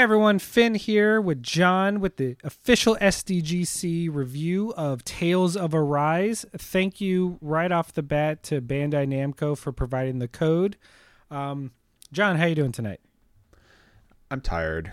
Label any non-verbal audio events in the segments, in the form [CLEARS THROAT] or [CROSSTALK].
Hey everyone, Finn here with John with the official SDGC review of Tales of Arise. Thank you right off the bat to Bandai Namco for providing the code. Um, John, how you doing tonight? I'm tired.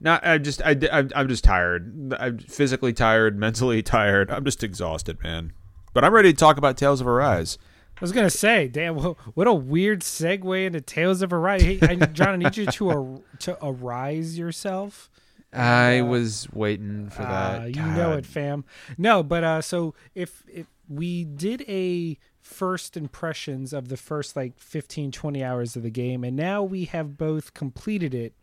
Not. I just. I. I'm, I'm just tired. I'm physically tired, [LAUGHS] mentally tired. I'm just exhausted, man. But I'm ready to talk about Tales of Arise. I was gonna say, damn, what a weird segue into Tales of Arise. Hey, I, John, I need you to ar- to arise yourself. I uh, was waiting for that. Uh, you know it, fam. No, but uh, so if if we did a first impressions of the first like 15 20 hours of the game and now we have both completed it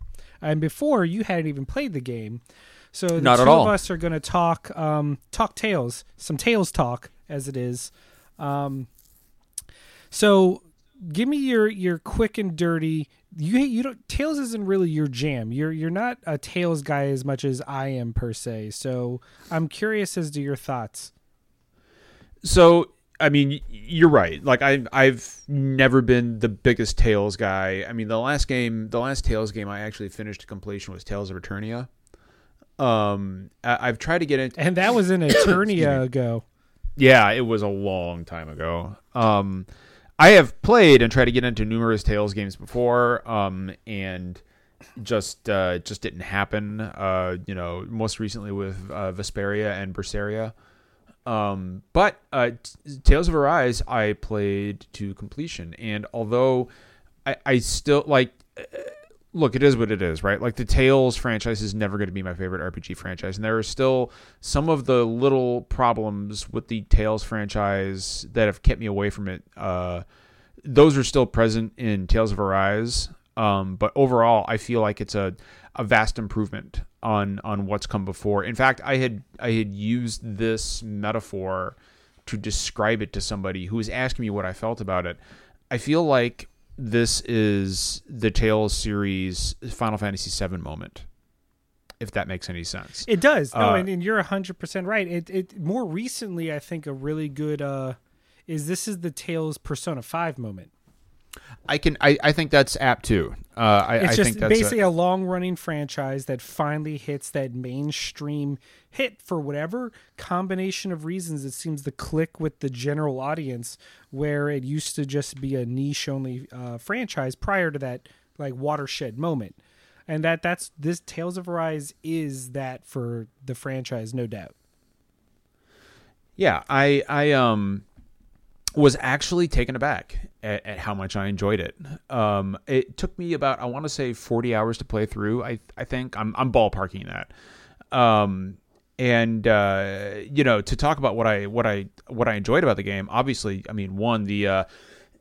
and before you hadn't even played the game so the Not two at all. of us are going to talk um talk tales some tales talk as it is um so give me your your quick and dirty. You you don't Tales isn't really your jam. You're you're not a Tales guy as much as I am per se. So I'm curious as to your thoughts. So I mean, you're right. Like I I've never been the biggest Tales guy. I mean, the last game, the last Tales game I actually finished to completion was Tales of Eternia. Um, I, have tried to get into, and that was in [COUGHS] Eternia ago. Yeah, it was a long time ago. Um, I have played and tried to get into numerous Tales games before, um, and just uh, just didn't happen. Uh, you know, most recently with uh, Vesperia and Berseria. Um, but uh, Tales of Arise, I played to completion, and although I, I still like, look, it is what it is, right? Like the Tales franchise is never going to be my favorite RPG franchise, and there are still some of the little problems with the Tales franchise that have kept me away from it. Uh, those are still present in Tales of Arise, um, but overall, I feel like it's a a vast improvement on on what's come before. In fact, I had I had used this metaphor to describe it to somebody who was asking me what I felt about it. I feel like this is the Tales series Final Fantasy VII moment if that makes any sense. It does. No, uh, and, and, you're 100% right. It it more recently I think a really good uh is this is the Tales Persona 5 moment. I can I, I think that's apt too. Uh, I, it's I just think that's basically a, a long running franchise that finally hits that mainstream hit for whatever combination of reasons it seems to click with the general audience where it used to just be a niche only uh, franchise prior to that like watershed moment. And that that's this Tales of Arise is that for the franchise, no doubt. Yeah, I I um was actually taken aback at, at, how much I enjoyed it. Um, it took me about I want to say 40 hours to play through. I I think I'm I'm ballparking that. Um, and uh, you know to talk about what I what I what I enjoyed about the game. Obviously, I mean one the uh,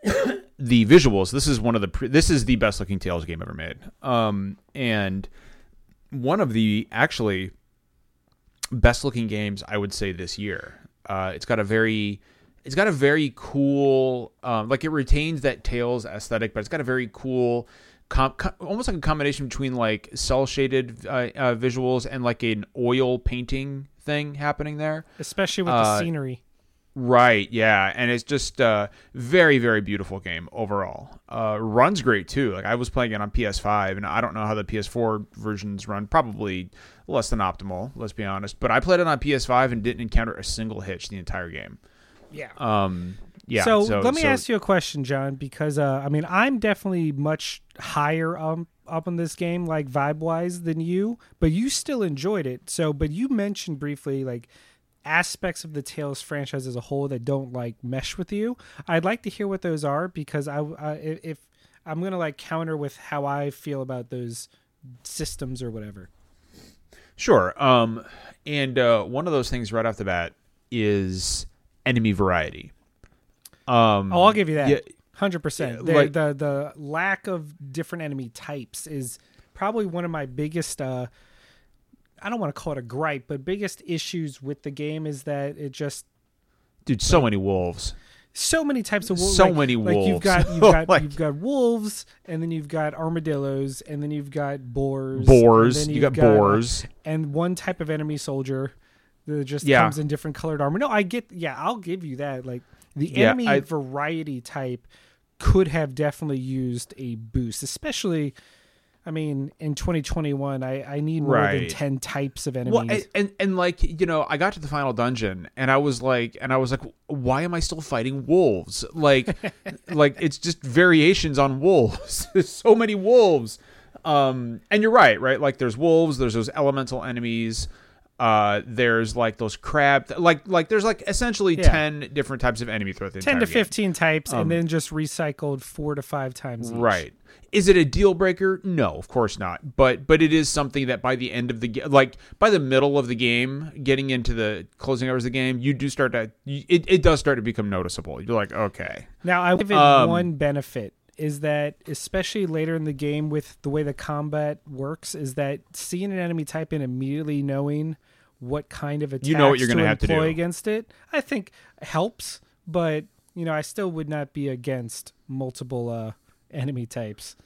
[COUGHS] the visuals. This is one of the pre- this is the best looking Tales game ever made. Um, and one of the actually best looking games I would say this year. Uh, it's got a very it's got a very cool um, like it retains that Tales aesthetic, but it's got a very cool Com- com- almost like a combination between like cell shaded uh, uh, visuals and like an oil painting thing happening there, especially with uh, the scenery. Right, yeah, and it's just a uh, very very beautiful game overall. Uh, runs great too. Like I was playing it on PS5, and I don't know how the PS4 versions run. Probably less than optimal. Let's be honest. But I played it on PS5 and didn't encounter a single hitch the entire game. Yeah. Um. Yeah. So, so let me so, ask you a question, John, because uh, I mean, I'm definitely much higher um, up on this game, like vibe wise, than you, but you still enjoyed it. So, but you mentioned briefly like aspects of the Tales franchise as a whole that don't like mesh with you. I'd like to hear what those are because I, I if I'm gonna like counter with how I feel about those systems or whatever. Sure. Um, and uh, one of those things right off the bat is enemy variety. Um, oh, I'll give you that. Hundred percent. The, like, the the lack of different enemy types is probably one of my biggest. Uh, I don't want to call it a gripe, but biggest issues with the game is that it just. Dude, so many wolves. So many types of wolves. So like, many wolves. You've got [LAUGHS] you've got like, you've got wolves, and then you've got armadillos, and then you've got boars. Boars. You got, got boars. And one type of enemy soldier that just yeah. comes in different colored armor. No, I get. Yeah, I'll give you that. Like the enemy I, variety type could have definitely used a boost, especially. I mean, in 2021, I, I need more than 10 types of enemies. Well, and, and and like you know, I got to the final dungeon, and I was like, and I was like, why am I still fighting wolves? Like, [LAUGHS] like it's just variations on wolves. [LAUGHS] There's so many wolves. Um, and you're right, right? Like, there's wolves. There's those elemental enemies. Uh, there's like those crab, like like there's like essentially Yeah. ten different types of enemy throughout the 10 entire to game. 15 types, Um, and then just recycled four to five times each. Right. Is it a deal breaker? No, of course not. But but it is something that by the end of the game, like by the middle of the game, getting into the closing hours of the game, you do start to it, it does start to become noticeable. You're like, okay, Now, I give it Um, one benefit is that, especially later in the game with the way the combat works, is that seeing an enemy type in immediately knowing what kind of attacks You know what you're to gonna have to employ do. against it, I think helps. But you know, I still would not be against multiple uh, enemy types.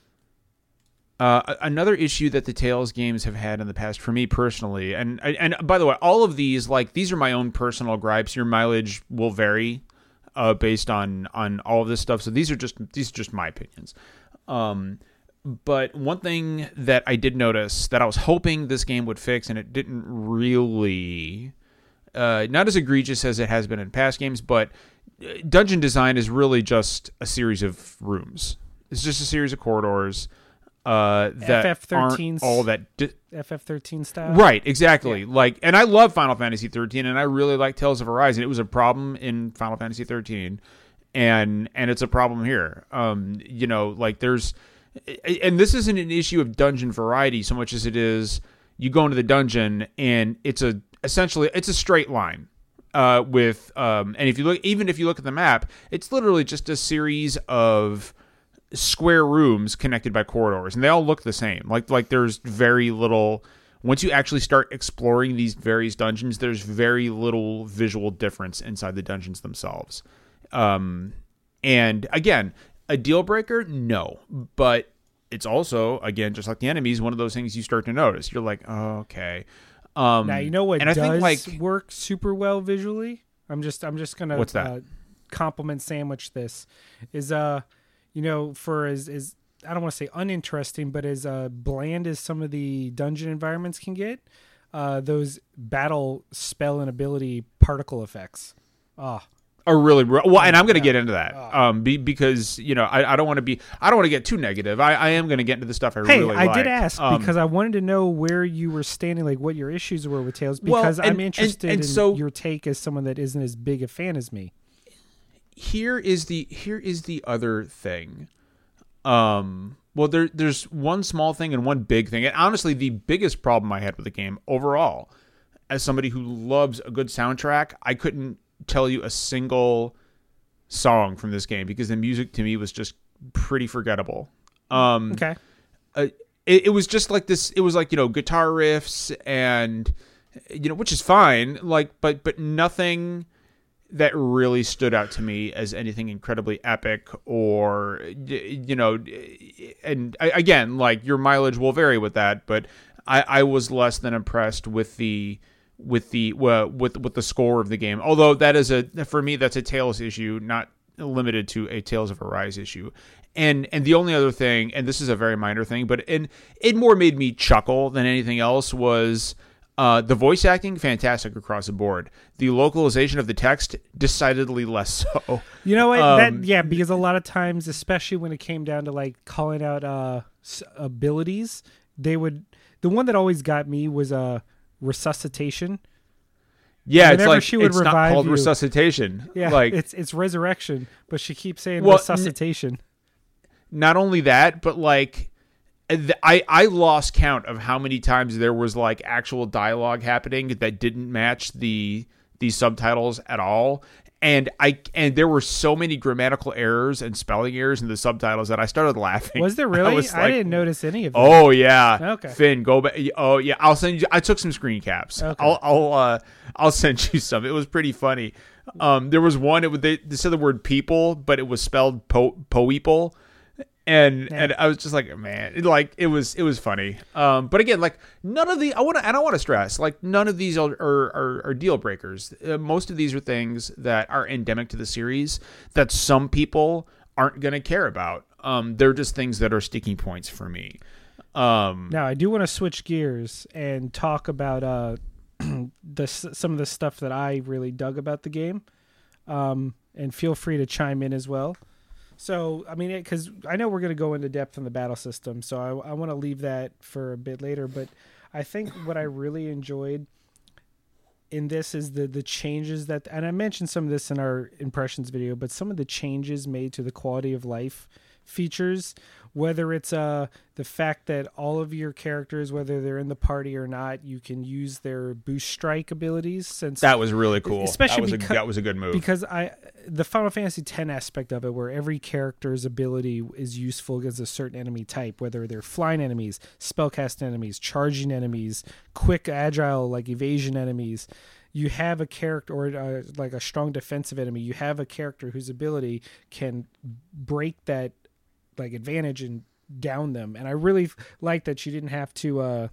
Uh, another issue that the Tales games have had in the past, for me personally, and and by the way, all of these like these are my own personal gripes. Your mileage will vary uh, based on on all of this stuff. So these are just these are just my opinions. Um, but one thing that I did notice that I was hoping this game would fix, and it didn't really, uh, not as egregious as it has been in past games, but uh, dungeon design is really just a series of rooms. It's just a series of corridors uh, that aren't all that. Di- FF13 style, Right, exactly. Like, and I love Final Fantasy 13, and I really like Tales of Horizon. It was a problem in Final Fantasy 13, and and it's a problem here. Um, you know, like there's, and this isn't an issue of dungeon variety so much as it is you go into the dungeon and it's a essentially it's a straight line. Uh, with um, and if you look, even if you look at the map, it's literally just a series of square rooms connected by corridors and they all look the same like like there's very little once you actually start exploring these various dungeons there's very little visual difference inside the dungeons themselves um and again a deal breaker no but it's also again just like the enemies one of those things you start to notice you're like oh, okay um Now you know what and I think like work super well visually. I'm just I'm just gonna What's that? Uh, compliment sandwich this is uh you know for as as I don't want to say uninteresting, but as uh, bland as some of the dungeon environments can get, uh, those battle spell and ability particle effects. Ah, are really well, and I'm going to get into that, Oh. um, be, because you know I, I don't want to be I don't want to get too negative. I, I am going to get into the stuff I hey, really like. I like. did ask Um, because I wanted to know where you were standing, like what your issues were with Tales, Well, because and- I'm and- interested and in so- your take as someone that isn't as big a fan as me. here is the here is the other thing. Um, well, there there's one small thing and one big thing, and honestly, the biggest problem I had with the game overall, as somebody who loves a good soundtrack, I couldn't tell you a single song from this game because the music to me was just pretty forgettable. Um, Okay. uh, it, it was just like this it was like you know guitar riffs and you know which is fine like but but nothing that really stood out to me as anything incredibly epic or you know and again like your mileage will vary with that but i i was less than impressed with the with the with with the score of the game although that is a for me that's a tales issue not limited to a tales of arise issue and and the only other thing and this is a very minor thing but and it more made me chuckle than anything else was uh, the voice acting fantastic across the board the localization of the text decidedly less so You know what? Um, that yeah, because a lot of times, especially when it came down to like calling out uh abilities, they would. The one that always got me was uh resuscitation. yeah it's like she would it's not called you- resuscitation Yeah, like it's it's resurrection, but she keeps saying Well, n- resuscitation. not only that, but like I I lost count of how many times there was like actual dialogue happening that didn't match the the subtitles at all. And I and there were so many grammatical errors and spelling errors in the subtitles that I started laughing. Was there [LAUGHS] really? I, like, didn't notice any of it. Oh yeah. Okay. Finn, go back. Oh yeah. I'll send you. I took some screen caps. Okay. I'll I'll uh I'll [LAUGHS] send you some. It was pretty funny. Um, there was one. It was they, they said the word people, but it was spelled po poeple. And Yeah. and I was just like, man, it, like it was it was funny. Um, but again, like none of the I want to and I want to stress like none of these are are, are, are deal breakers. Uh, most of these are things that are endemic to the series that some people aren't going to care about. Um, they're just things that are sticking points for me. Um, Now, I do want to switch gears and talk about uh, [CLEARS THROAT] the some of the stuff that I really dug about the game, um, and feel free to chime in as well. So, I mean, because I know we're going to go into depth on the battle system, so I, I want to leave that for a bit later. But I think what I really enjoyed in this is the the changes that, and I mentioned some of this in our impressions video, but some of the changes made to the quality of life features whether it's uh the fact that all of your characters whether they're in the party or not you can use their boost strike abilities since that was really cool. Especially that was, because- a, that was a good move. because I the Final Fantasy X aspect of it, where every character's ability is useful against a certain enemy type, whether they're flying enemies, spellcast enemies, charging enemies, quick, agile like evasion enemies. You have a character, or uh, like a strong defensive enemy. You have a character whose ability can break that like advantage and down them. And I really like that you didn't have to uh,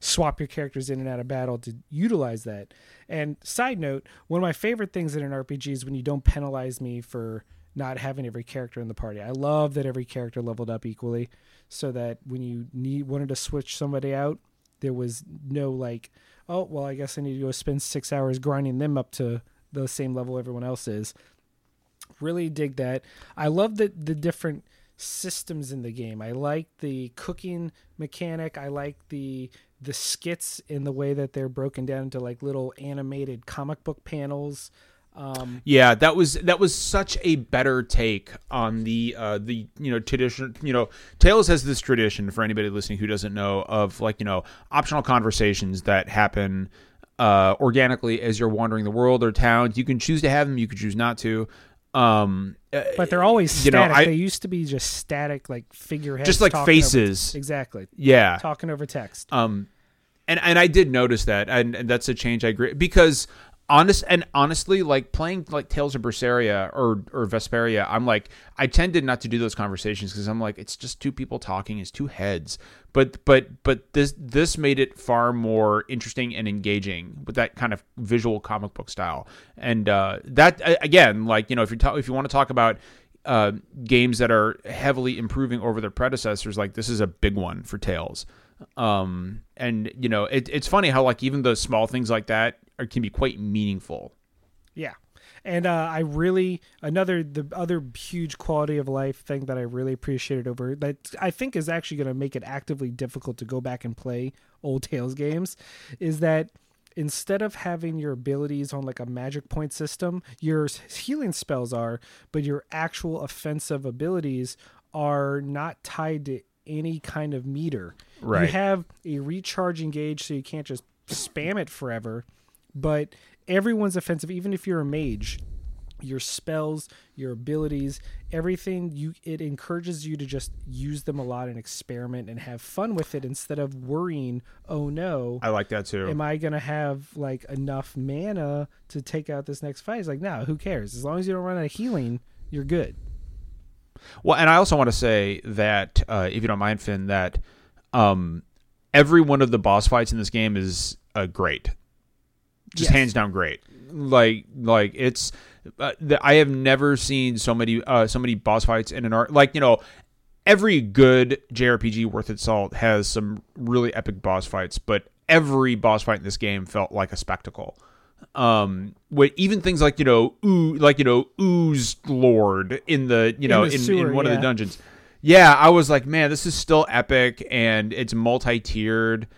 swap your characters in and out of battle to utilize that. And side note, one of my favorite things in an RPG is when you don't penalize me for not having every character in the party. I love that every character leveled up equally, so that when you need wanted to switch somebody out, there was no like, oh well, I guess I need to go spend six hours grinding them up to the same level everyone else is. Really dig that. I love that the different systems in the game. I like the cooking mechanic. I like the the skits in the way that they're broken down into like little animated comic book panels. Um, Yeah, that was that was such a better take on the uh the you know tradition you know Tales has this tradition for anybody listening who doesn't know of like you know optional conversations that happen uh organically as you're wandering the world or towns. You can choose to have them, you can choose not to. Um uh, but they're always You know, static. I- they used to be just static, like figureheads, just like faces. Over, exactly, yeah. talking over text. Um, and and I did notice that, and, and that's a change I agree because honest and honestly, like playing like Tales of Berseria or or Vesperia, I'm like I tended not to do those conversations because I'm like it's just two people talking, it's two heads. But but but this this made it far more interesting and engaging with that kind of visual comic book style. And uh, that again, like you know, if you ta- if you want to talk about uh, games that are heavily improving over their predecessors, like this is a big one for Tales. Um, and you know, it, it's funny how like even the small things like that can be quite meaningful. Yeah. And uh, I really another the other huge quality of life thing that I really appreciated over that I think is actually going to make it actively difficult to go back and play old [LAUGHS] Tales games is that instead of having your abilities on like a magic point system, your healing spells are, but your actual offensive abilities are not tied to any kind of meter. Right. You have a recharging gauge, so you can't just spam it forever. But everyone's offensive, even if you're a mage. Your spells, your abilities, everything you it encourages you to just use them a lot and experiment and have fun with it instead of worrying, oh no, I like that too. am I gonna have like enough mana to take out this next fight? It's like, no, who cares? As long as you don't run out of healing, you're good. Well, and I also want to say that uh, if you don't mind, Finn, that um, every one of the boss fights in this game is uh, great, just Yes. hands down great. Like like it's uh, the, I have never seen so many uh, so many boss fights in an art like you know every good JRPG worth its salt has some really epic boss fights, but every boss fight in this game felt like a spectacle. Um, with even things like you know, ooh, like you know, ooze lord in the you know the in, sewer, in one of the dungeons. Yeah, I was like, man, this is still epic, and it's multi-tiered,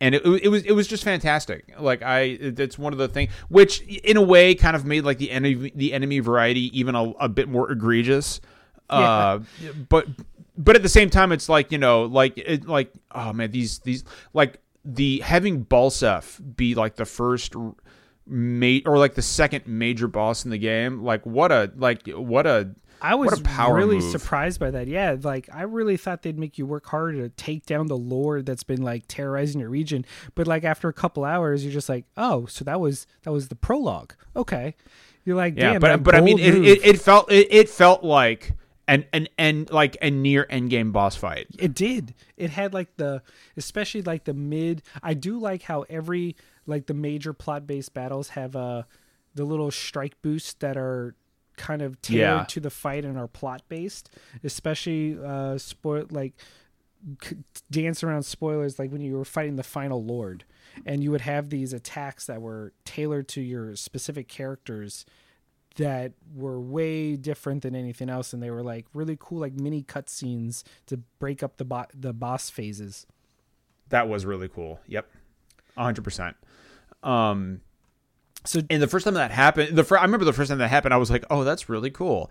and it, it was it was just fantastic. Like I, it's one of the things which, in a way, kind of made like the enemy the enemy variety even a, a bit more egregious. Uh, but but at the same time, it's like you know, like it, like oh man, these these like the having Balseph be like the first mate or like the second major boss in the game. Like what a like what a I was really move. surprised by that. Yeah, like I really thought they'd make you work harder to take down the lord that's been like terrorizing your region. But like after a couple hours, you're just like, oh, so that was that was the prologue. Okay, you're like, yeah damn, but but i mean it, it, it felt it, it felt like an an and like a near end game boss fight It did. It had like the, especially like the mid. I do like how every like the major plot based battles have uh the little strike boosts that are kind of tailored Yeah. to the fight and are plot based. Especially uh sport like c- dance around spoilers like when you were fighting the final lord and you would have these attacks that were tailored to your specific characters that were way different than anything else and they were like really cool like mini cutscenes to break up the bo- the boss phases That was really cool. Yep, hundred percent. Um, so and the first time that happened, the fir- I remember the first time that happened, I was like, "Oh, that's really cool."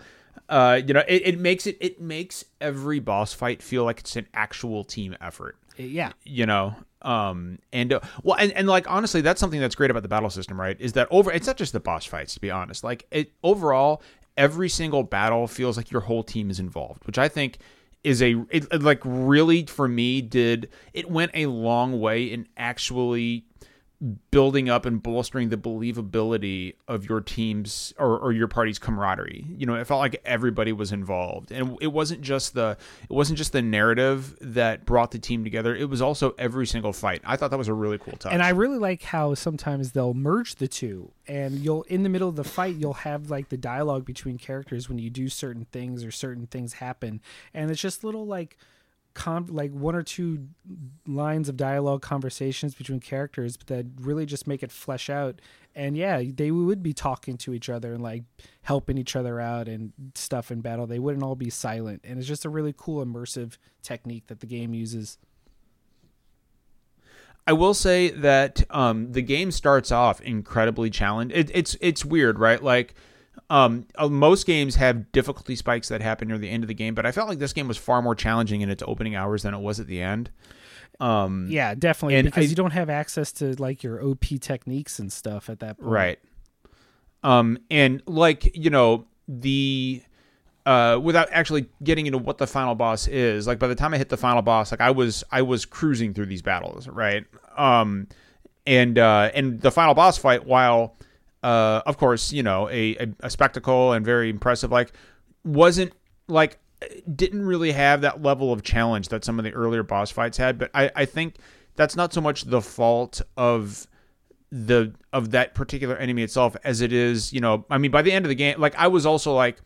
Uh, you know, it, it makes it it makes every boss fight feel like it's an actual team effort. yeah You know, um, and uh, well, and, and like honestly, that's something that's great about the battle system, right? Is that over? It's not just the boss fights, to be honest. Like it overall, every single battle feels like your whole team is involved, which I think is a it, it, like really for me did it went a long way in actually building up and bolstering the believability of your team's or, or your party's camaraderie. You know, it felt like everybody was involved, and it wasn't just the it wasn't just the narrative that brought the team together. It was also every single fight. I thought that was a really cool touch. and I really like how sometimes they'll merge the two, and you'll in the middle of the fight you'll have like the dialogue between characters when you do certain things or certain things happen, and it's just little like. Com- like one or two lines of dialogue conversations between characters that really just make it flesh out and yeah they would be talking to each other and like helping each other out and stuff in battle they wouldn't all be silent and it's just a really cool immersive technique that the game uses I will say that um, the game starts off incredibly challenged. It, it's it's weird, right? Like um, uh, most games have difficulty spikes that happen near the end of the game, but I felt like this game was far more challenging in its opening hours than it was at the end. Um, Yeah, definitely. Because I- you don't have access to like your OP techniques and stuff at that point. Right. Um, and like you know the uh, without actually getting into what the final boss is, like by the time I hit the final boss, like I was I was cruising through these battles, right? Um, and uh, and the final boss fight, while uh, of course you know a, a a spectacle and very impressive, like wasn't like didn't really have that level of challenge that some of the earlier boss fights had. But I I think that's not so much the fault of the of that particular enemy itself as it is you know i mean by the end of the game like i was also like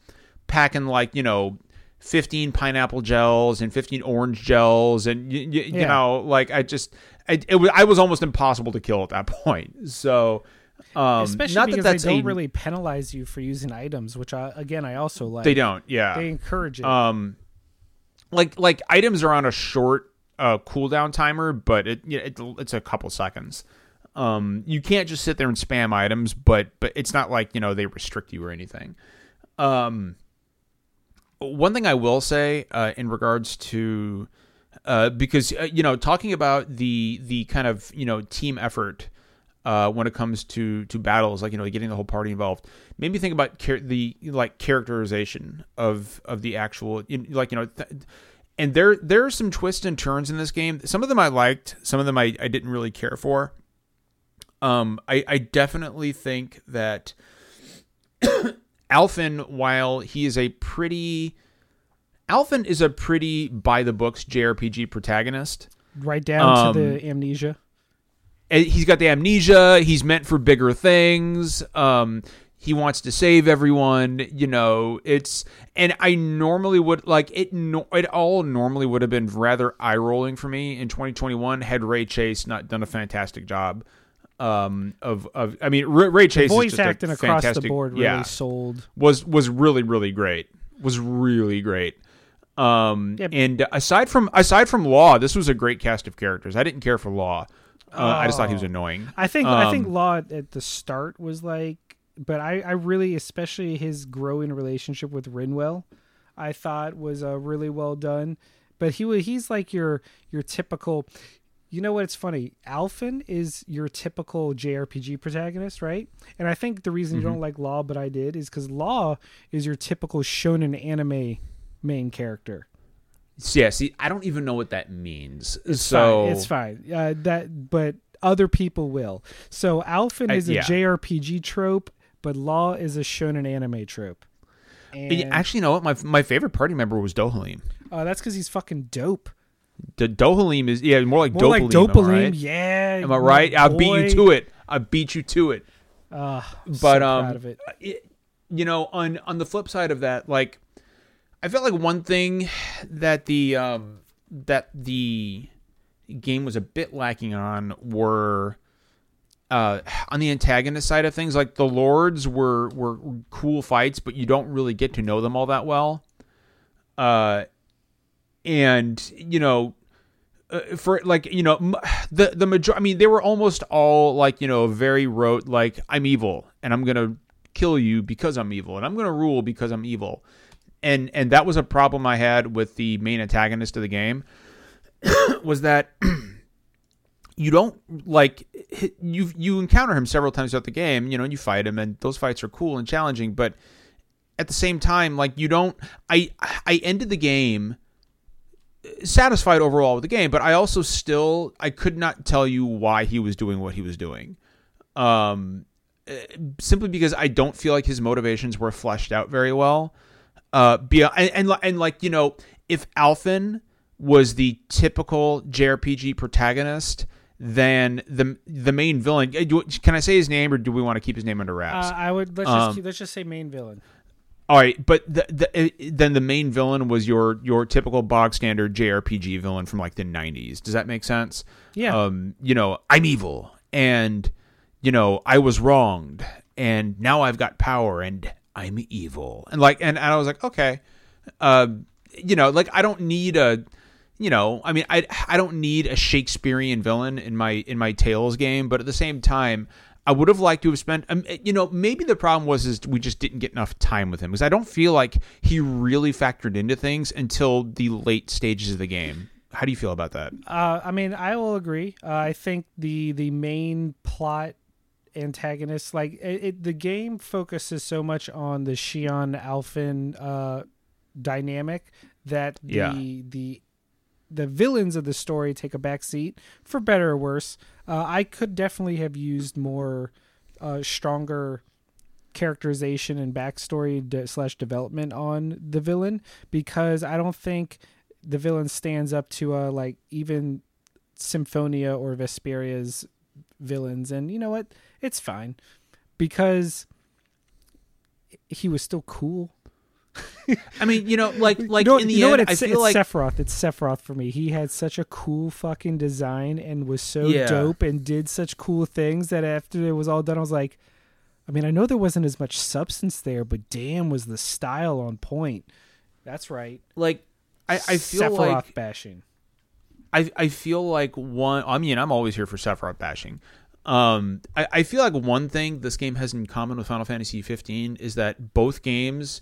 packing like you know 15 pineapple gels and 15 orange gels and you, you, you know like i just I, it was i was almost impossible to kill at that [LAUGHS] point so um Especially not because that that's they don't a, really penalize you for using items, which I, again I also like. they don't yeah They encourage it. um like like items are on a short uh cooldown timer but it, it it's a couple seconds um you can't just sit there and spam items but but it's not like you know they restrict you or anything um one thing i will say uh in regards to uh because uh, you know talking about the the kind of you know team effort uh, when it comes to to battles, like you know, getting the whole party involved, made me think about char- the like characterization of of the actual, like you know, th- and there there are some twists and turns in this game. Some of them I liked, some of them I, I didn't really care for. Um, I I definitely think that [COUGHS] Alphen, while he is a pretty Alphen is a pretty by the books JRPG protagonist. right down um, to the amnesia. And he's got the amnesia. He's meant for bigger things. Um, he wants to save everyone. You know, it's and I normally would like it. No, it all normally would have been rather eye rolling for me in 2021 had Ray Chase not done a fantastic job. Um, of of I mean, Ray, Ray Chase Voice is just acting across the board really yeah, sold. was was really really great. Was really great. Um, Yep. and aside from aside from Law, this was a great cast of characters. I didn't care for Law. Uh, I just thought he was Oh. annoying. I think I think Um, Law at the start was like, but I I really especially his growing relationship with Rinwell, I thought was uh, really well done. But he wa- he's like your your typical. You know what? It's funny. Alphen is your typical JRPG protagonist, right? And I think the reason you Mm-hmm. don't like Law, but I did, is because Law is your typical shonen anime main character. Yeah, see, I don't even know what that means. It's so fine. It's fine. Uh, that, but other people will. So Uh, is a yeah. JRPG trope, but Law is a shonen anime trope. And actually, you know what? My my favorite party member was Dohalim. uh, that's because he's fucking dope. D- Dohalim is yeah, more like More Dopalim. like I Dopalim. right? Yeah. Am I right? I beat you to it. I beat you to it. Uh, But so um, it. it- you know, on on the flip side of that, like, I felt like one thing that the um that the game was a bit lacking on were uh, on the antagonist side of things. Like the lords were were cool fights, but you don't really get to know them all that well. Uh, and you know. Uh, for like you know the the major I mean they were almost all like you know very rote like I'm evil and I'm gonna kill you because I'm evil and I'm gonna rule because I'm evil and and that was a problem I had with the main antagonist of the game [COUGHS] was that [CLEARS THROAT] you don't like you you encounter him several times throughout the game, you know, and you fight him and those fights are cool and challenging, but at the same time like you don't I I ended the game satisfied overall with the game, but I also still I could not tell you why he was doing what he was doing. Um simply because I don't feel like his motivations were fleshed out very well. Uh, be and, and and like you know, if Alphen was the typical JRPG protagonist, then the the main villain. Uh, can I say his name, or do we want to keep his name under wraps? Uh, I would let's um, just let's just say main villain. All right, but the, the, uh, then the main villain was your your typical bog standard JRPG villain from like the '90s. Does that make sense? Yeah. Um, you know, I'm evil, and you know, I was wronged, and now I've got power, and I'm evil. And like and, and I was like, okay. Uh, you know, like I don't need a you know, I mean I I don't need a Shakespearean villain in my in my Tales game, but at the same time, I would have liked to have spent, um, you know, maybe the problem was is we just didn't get enough time with him because I don't feel like he really factored into things until the late stages of the game. How do you feel about that? Uh, I mean, I will agree. Uh, I think the the main plot antagonists. Like it, it, the game focuses so much on the Shionne Alphen uh, dynamic that the yeah. the the villains of the story take a backseat for better or worse. Uh, I could definitely have used more uh, stronger characterization and backstory de- slash development on the villain because I don't think the villain stands up to uh like even Symphonia or Vesperia's villains. And you know what? It's fine because he was still cool. I mean, you know, like [LAUGHS] like you know, in the you know end, what? It's, I feel it's like Sephiroth. It's Sephiroth for me. He had such a cool fucking design and was so Yeah. dope and did such cool things that after it was all done, I was like, I mean, I know there wasn't as much substance there, but damn, was the style on point. That's right. like I, I feel Sephiroth like bashing. I I feel like one. I mean, I'm always here for Sephiroth bashing. Um, I, I feel like one thing this game has in common with Final Fantasy 15 is that both games,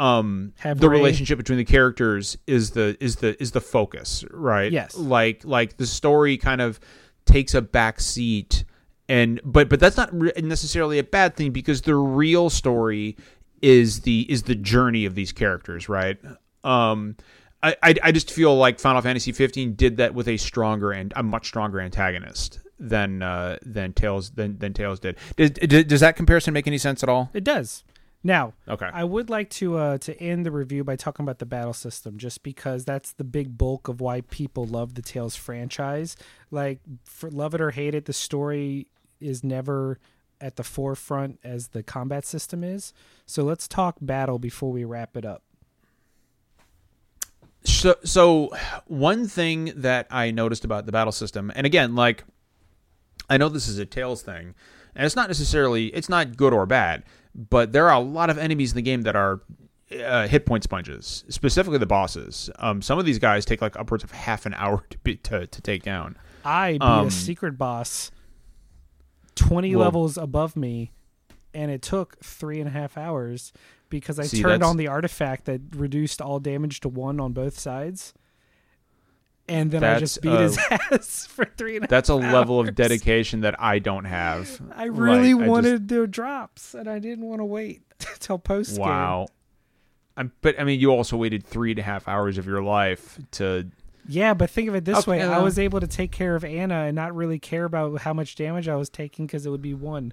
um, Have the Rey- relationship between the characters is the is the is the focus, right? Yes. Like like the story kind of takes a back seat, and but but that's not re- necessarily a bad thing because the real story is the is the journey of these characters, right? Um, I, I, I just feel like Final Fantasy 15 did that with a stronger and a much stronger antagonist than uh, than Tales than than Tales did. Does, does that comparison make any sense at all? It does. Now, Okay. I would like to uh, to end the review by talking about the battle system, just because that's the big bulk of why people love the Tales franchise. Like, for love it or hate it, the story is never at the forefront as the combat system is. So let's talk battle before we wrap it up. So so one thing that I noticed about the battle system, and again, like I know this is a Tales thing, and it's not necessarily it's not good or bad, but there are a lot of enemies in the game that are uh, hit point sponges, specifically the bosses. Um, some of these guys take like upwards of half an hour to be, to, to take down. I beat Um, a secret boss 20 Well- levels above me, and it took three and a half hours because I See, turned on the artifact that reduced all damage to one on both sides. And then I That's, just beat uh, his [LAUGHS] ass for three and a half That's a level of dedication that I don't have. I really Like, I just- wanted the drops, and I didn't want to wait [LAUGHS] till post game. wow. I'm, but I mean, you also waited three and a half hours of your life to. Yeah, but think of it this Okay, way: I was able to take care of Anna and not really care about how much damage I was taking because it would be one.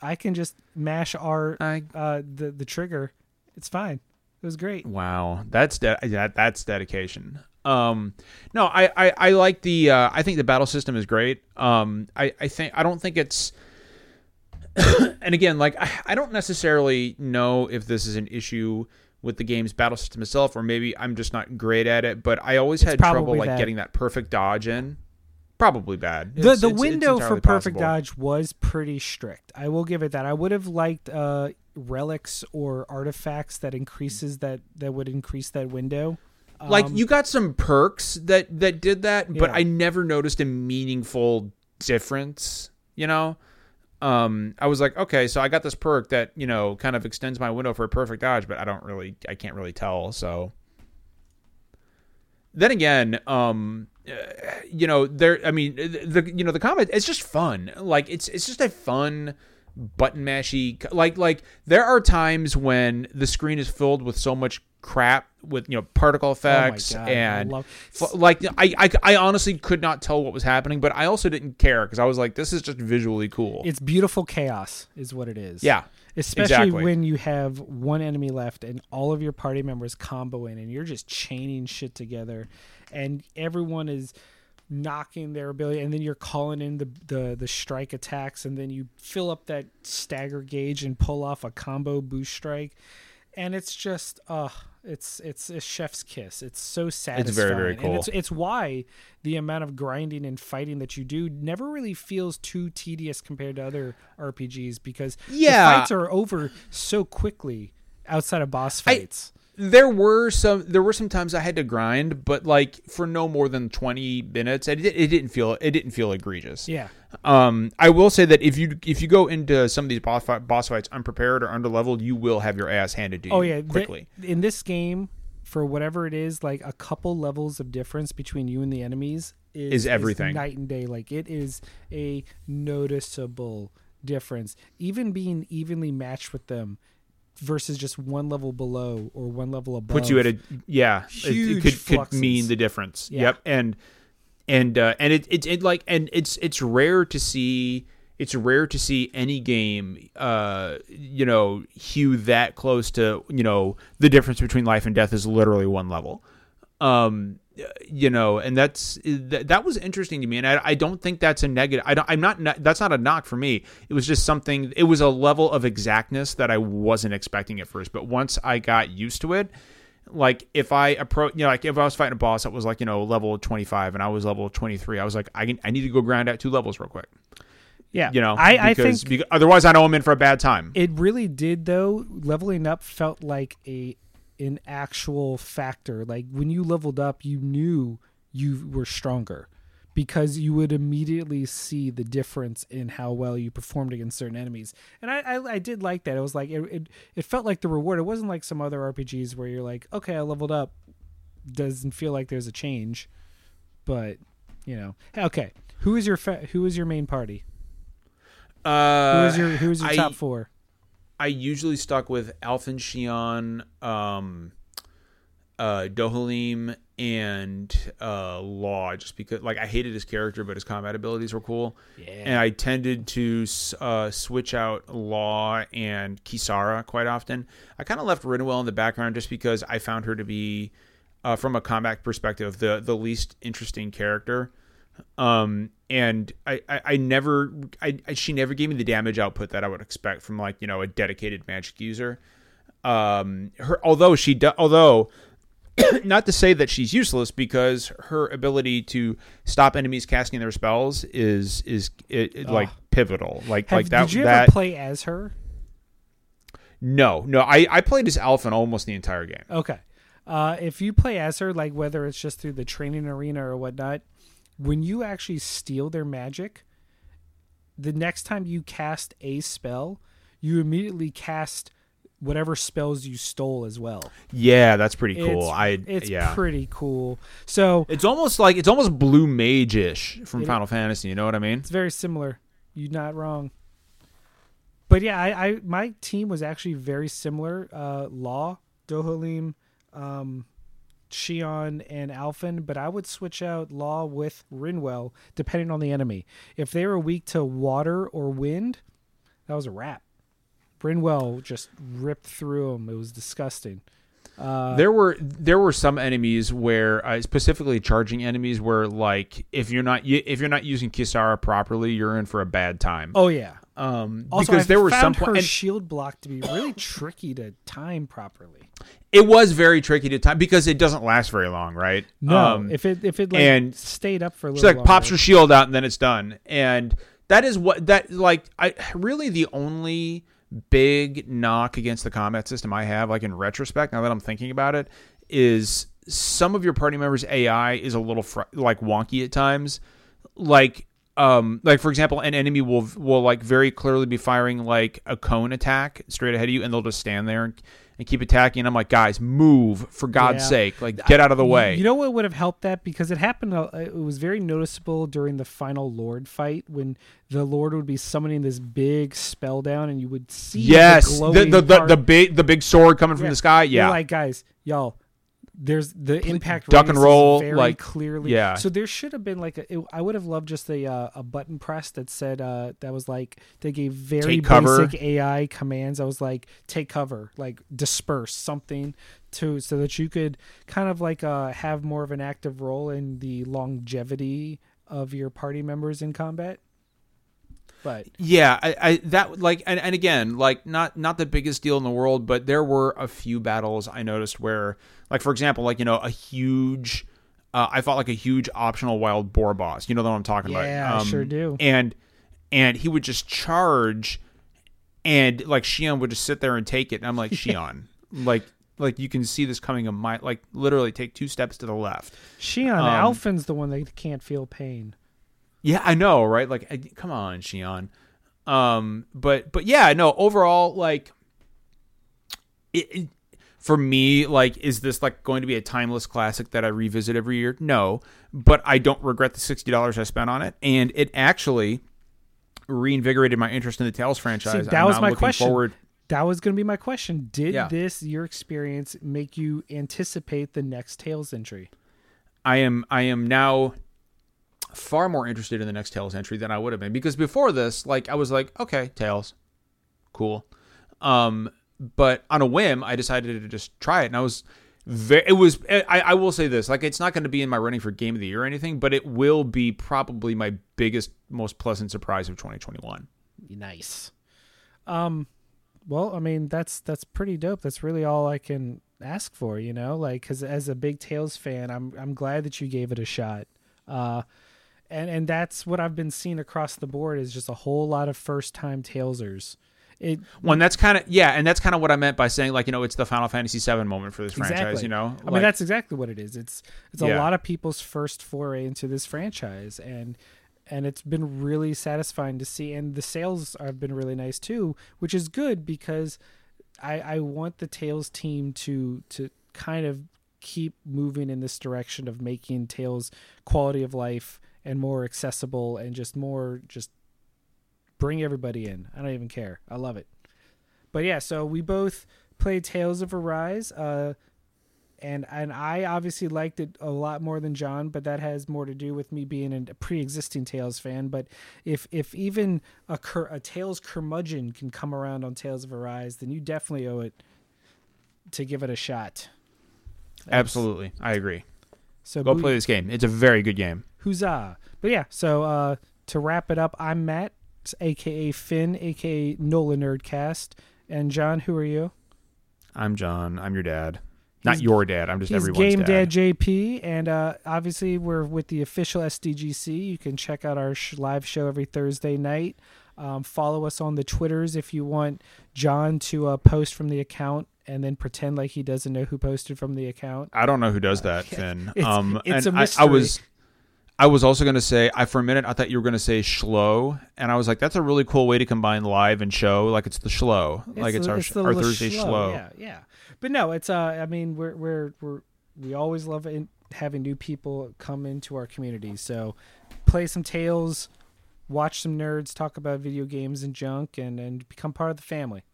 I can just mash R I, uh, the the trigger. It's fine. It was great. wow, that's de- that, that's dedication. Um, no, I, I, I like the. Uh, I think the battle system is great. Um, I, I think I don't think it's. [COUGHS] and again, like I, I don't necessarily know if this is an issue with the game's battle system itself, or maybe I'm just not great at it. But I always had trouble like getting that perfect dodge in. Probably bad. the It's- the it's- it's window for perfect possible. dodge was pretty strict. I will give it that. I would have liked uh, relics or artifacts that increases that that would increase that window. Like Um, you got some perks that that did that but i never noticed a meaningful difference you know? Um i was like okay so i got this perk that you know kind of extends my window for a perfect dodge but i don't really i can't really tell so. Then again um uh, you know there i mean the you know the comment it's just fun. Like it's it's just a fun button mashy like like there are times when the screen is filled with so much crap with you know particle effects Oh God, I and love- like I, I I honestly could not tell what was happening but I also didn't care because I was like this is just visually cool It's beautiful chaos, is what it is. yeah Especially exactly. when you have one enemy left and all of your party members combo in and you're just chaining shit together and everyone is knocking their ability and then you're calling in the, the the strike attacks and then you fill up that stagger gauge and pull off a combo boost strike and it's just uh it's it's a chef's kiss it's so satisfying It's very, very and cool. it's it's why the amount of grinding and fighting that you do never really feels too tedious compared to other RPGs because Yeah. the fights are over so quickly outside of boss fights. There were some there were some times I had to grind but like for no more than 20 minutes it, it didn't feel it didn't feel egregious yeah. Um, I will say that if you if you go into some of these boss, fight, boss fights unprepared or underleveled, you will have your ass handed to you Oh yeah, quickly. in this game, for whatever it is, like a couple levels of difference between you and the enemies is, Is everything. night and day. Like it is a noticeable difference. Even being evenly matched with them versus just one level below or one level above. Puts you at a yeah, it- it, Huge could could mean the difference. Yeah. Yep, and and uh, and it, it it like and it's it's rare to see it's rare to see any game uh you know hue that close to you know the difference between life and death is literally one level um you know and that's that, that was interesting to me and I, I don't think that's a negative i don't i'm not that's not a knock for me it was just something it was a level of exactness that i wasn't expecting at first but once i got used to it like if i approach you know like if i was fighting a boss that was like you know level 25 and i was level 23 i was like i, can, I need to go grind out two levels real quick yeah. you know I, I because, think because otherwise i know i'm in for a bad time it really did though. Leveling up felt like a an actual factor. Like when you leveled up, you knew you were stronger because you would immediately see the difference in how well you performed against certain enemies. And I, I, I did like that. It was like it, it, it felt like the reward. It wasn't like some other RPGs where you're like, okay, I leveled up. Doesn't feel like there's a change, but you know, okay. Who is your fa- who is your main party? uh Who is your who is your I- top four? I usually stuck with Alphen Shionne, um, uh, Dohalim, and uh, Law, just because like I hated his character, but his combat abilities were cool. Yeah. And I tended to uh, switch out Law and Kisara quite often. I kind of left Rinwell in the background just because I found her to be, uh, from a combat perspective, the the least interesting character um and I, I i never I, I she never gave me the damage output that i would expect from like you know a dedicated magic user um her although she do, although [CLEARS THROAT] not to say that she's useless because her ability to stop enemies casting their spells is is it, it, like pivotal like Have- like that did you that ever play as her? no no i i played as Alphen almost the entire game Okay. Uh, if you play as her, like whether it's just through the training arena or whatnot, when you actually steal their magic, the next time you cast a spell, you immediately cast whatever spells you stole as well. yeah that's pretty cool It's, i it's yeah pretty cool. So it's almost like it's almost blue mage-ish from It- final fantasy you know what i mean it's very similar. You're not wrong. But yeah, I, I my team was actually very similar. Uh, Law, Dohalim, um, Shionne, and Alphen, but I would switch out Law with Rinwell depending on the enemy. If they were weak to water or wind, that was a wrap. Rinwell just ripped through them. It was disgusting. Uh, there were there were some enemies where uh, specifically charging enemies where like if you're not if you're not using Kisara properly, you're in for a bad time. oh yeah. um, Also, because I there were some her and shield block to be really tricky to time properly. it was very tricky to time because it doesn't last very long, right? No, Um, if it if it like and stayed up for a She little like pops longer. her shield out and then it's done. And that is what that like I really the only big knock against the combat system I have, like in retrospect, now that I'm thinking about it, is some of your party members' AI is a little fr- like wonky at times. Like um like for example an enemy will will like very clearly be firing like a cone attack straight ahead of you and they'll just stand there and, and keep attacking and i'm like guys move for god's Yeah. sake like get out of the way You know what would have helped that because it happened. uh, It was very noticeable during the final Lord fight when the Lord would be summoning this big spell down, and you would see Yes, the the the, the, the big the big sword coming from Yeah. the sky. You're Yeah, like guys, y'all. There's the impact. duck and roll, very like, clearly. yeah. So there should have been like a. It, I would have loved just a uh, a button press that said uh, that was like they gave very basic AI commands. I was like take cover, like disperse something to so that you could kind of like uh, have more of an active role in the longevity of your party members in combat. But yeah. I, I that like and, and again like not not the biggest deal in the world, but there were a few battles I noticed where like for example like you know a huge. Uh, I fought like a huge optional wild boar boss. You know what I'm talking about? Yeah, I sure do. And and he would just charge, and like Shionne would just sit there and take it. And I'm like [LAUGHS] Shionne, like like you can see this coming a mile. Like literally take two steps to the left. Shionne Um, Alphen's the one that can't feel pain. Yeah, I know, right? Like, I, come on, Shionne. Um, but but yeah, no. Overall, like, it, it- for me, like, is this like going to be a timeless classic that I revisit every year? No, but I don't regret the sixty dollars I spent on it, and it actually reinvigorated my interest in the Tales franchise. that I'm was my question. Forward. That was going to be my question. Did Yeah. this your experience make you anticipate the next Tales entry? I am I am now far more interested in the next Tales entry than I would have been because before this, like I was like, okay, Tales, cool. Um, but on a whim, I decided to just try it, and I was very. It was. I, I will say this: like, it's not going to be in my running for Game of the Year or anything, but it will be probably my biggest, most pleasant surprise of 2021. Nice. Um, well, I mean that's that's pretty dope. That's really all I can ask for, you know. Like, because as a big Tales fan, I'm I'm glad that you gave it a shot. Uh, and and that's what I've been seeing across the board is just a whole lot of first time Talesers. It One that's kind of yeah, and that's kind of what I meant by saying like you know it's the Final Fantasy VII moment for this franchise. You know, I mean, that's exactly what it is. It's it's a Yeah. lot of people's first foray into this franchise, and and it's been really satisfying to see. And the sales have been really nice too, which is good because I I want the Tales team to to kind of keep moving in this direction of making Tales quality of life and more accessible and just more just bring everybody in. I don't even care. I love it. But yeah, so we both played Tales of Arise. Uh and and I obviously liked it a lot more than John, but that has more to do with me being a pre-existing Tales fan. But if if even a cur- a Tales curmudgeon can come around on Tales of Arise, then you definitely owe it to give it a shot. That's- absolutely. I agree. So Go boo- play this game. It's a very good game. Huzzah! But yeah, so uh, to wrap it up, I'm Matt, aka Finn, aka Nola Nerdcast, and John. Who are you? I'm John. I'm your dad. Not He's- your dad. I'm just He's everyone's Game dad. Dad JP, and uh, obviously we're with the official SDGC. You can check out our sh- live show every Thursday night. Um, follow us on the Twitters if you want John to uh, post from the account and then pretend like he doesn't know who posted from the account. I don't know who does that, [LAUGHS] Finn. It's- um, it's and a I- I, mystery. was, I was also going to say, I for a minute I thought you were going to say schlo, and I was like, that's a really cool way to combine live and show. Like it's the schlo, like it's the- our the our Thursday schlo, schlo. Yeah, yeah. But no, it's uh. I mean, we're we're we're we always love in, having new people come into our community. So play some Tales, watch some nerds talk about video games and junk, and and become part of the family.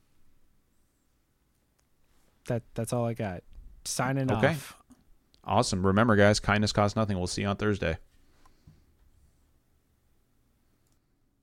That that's all I got. Signing Okay. off. Awesome. Remember, guys, kindness costs nothing. We'll see you on Thursday.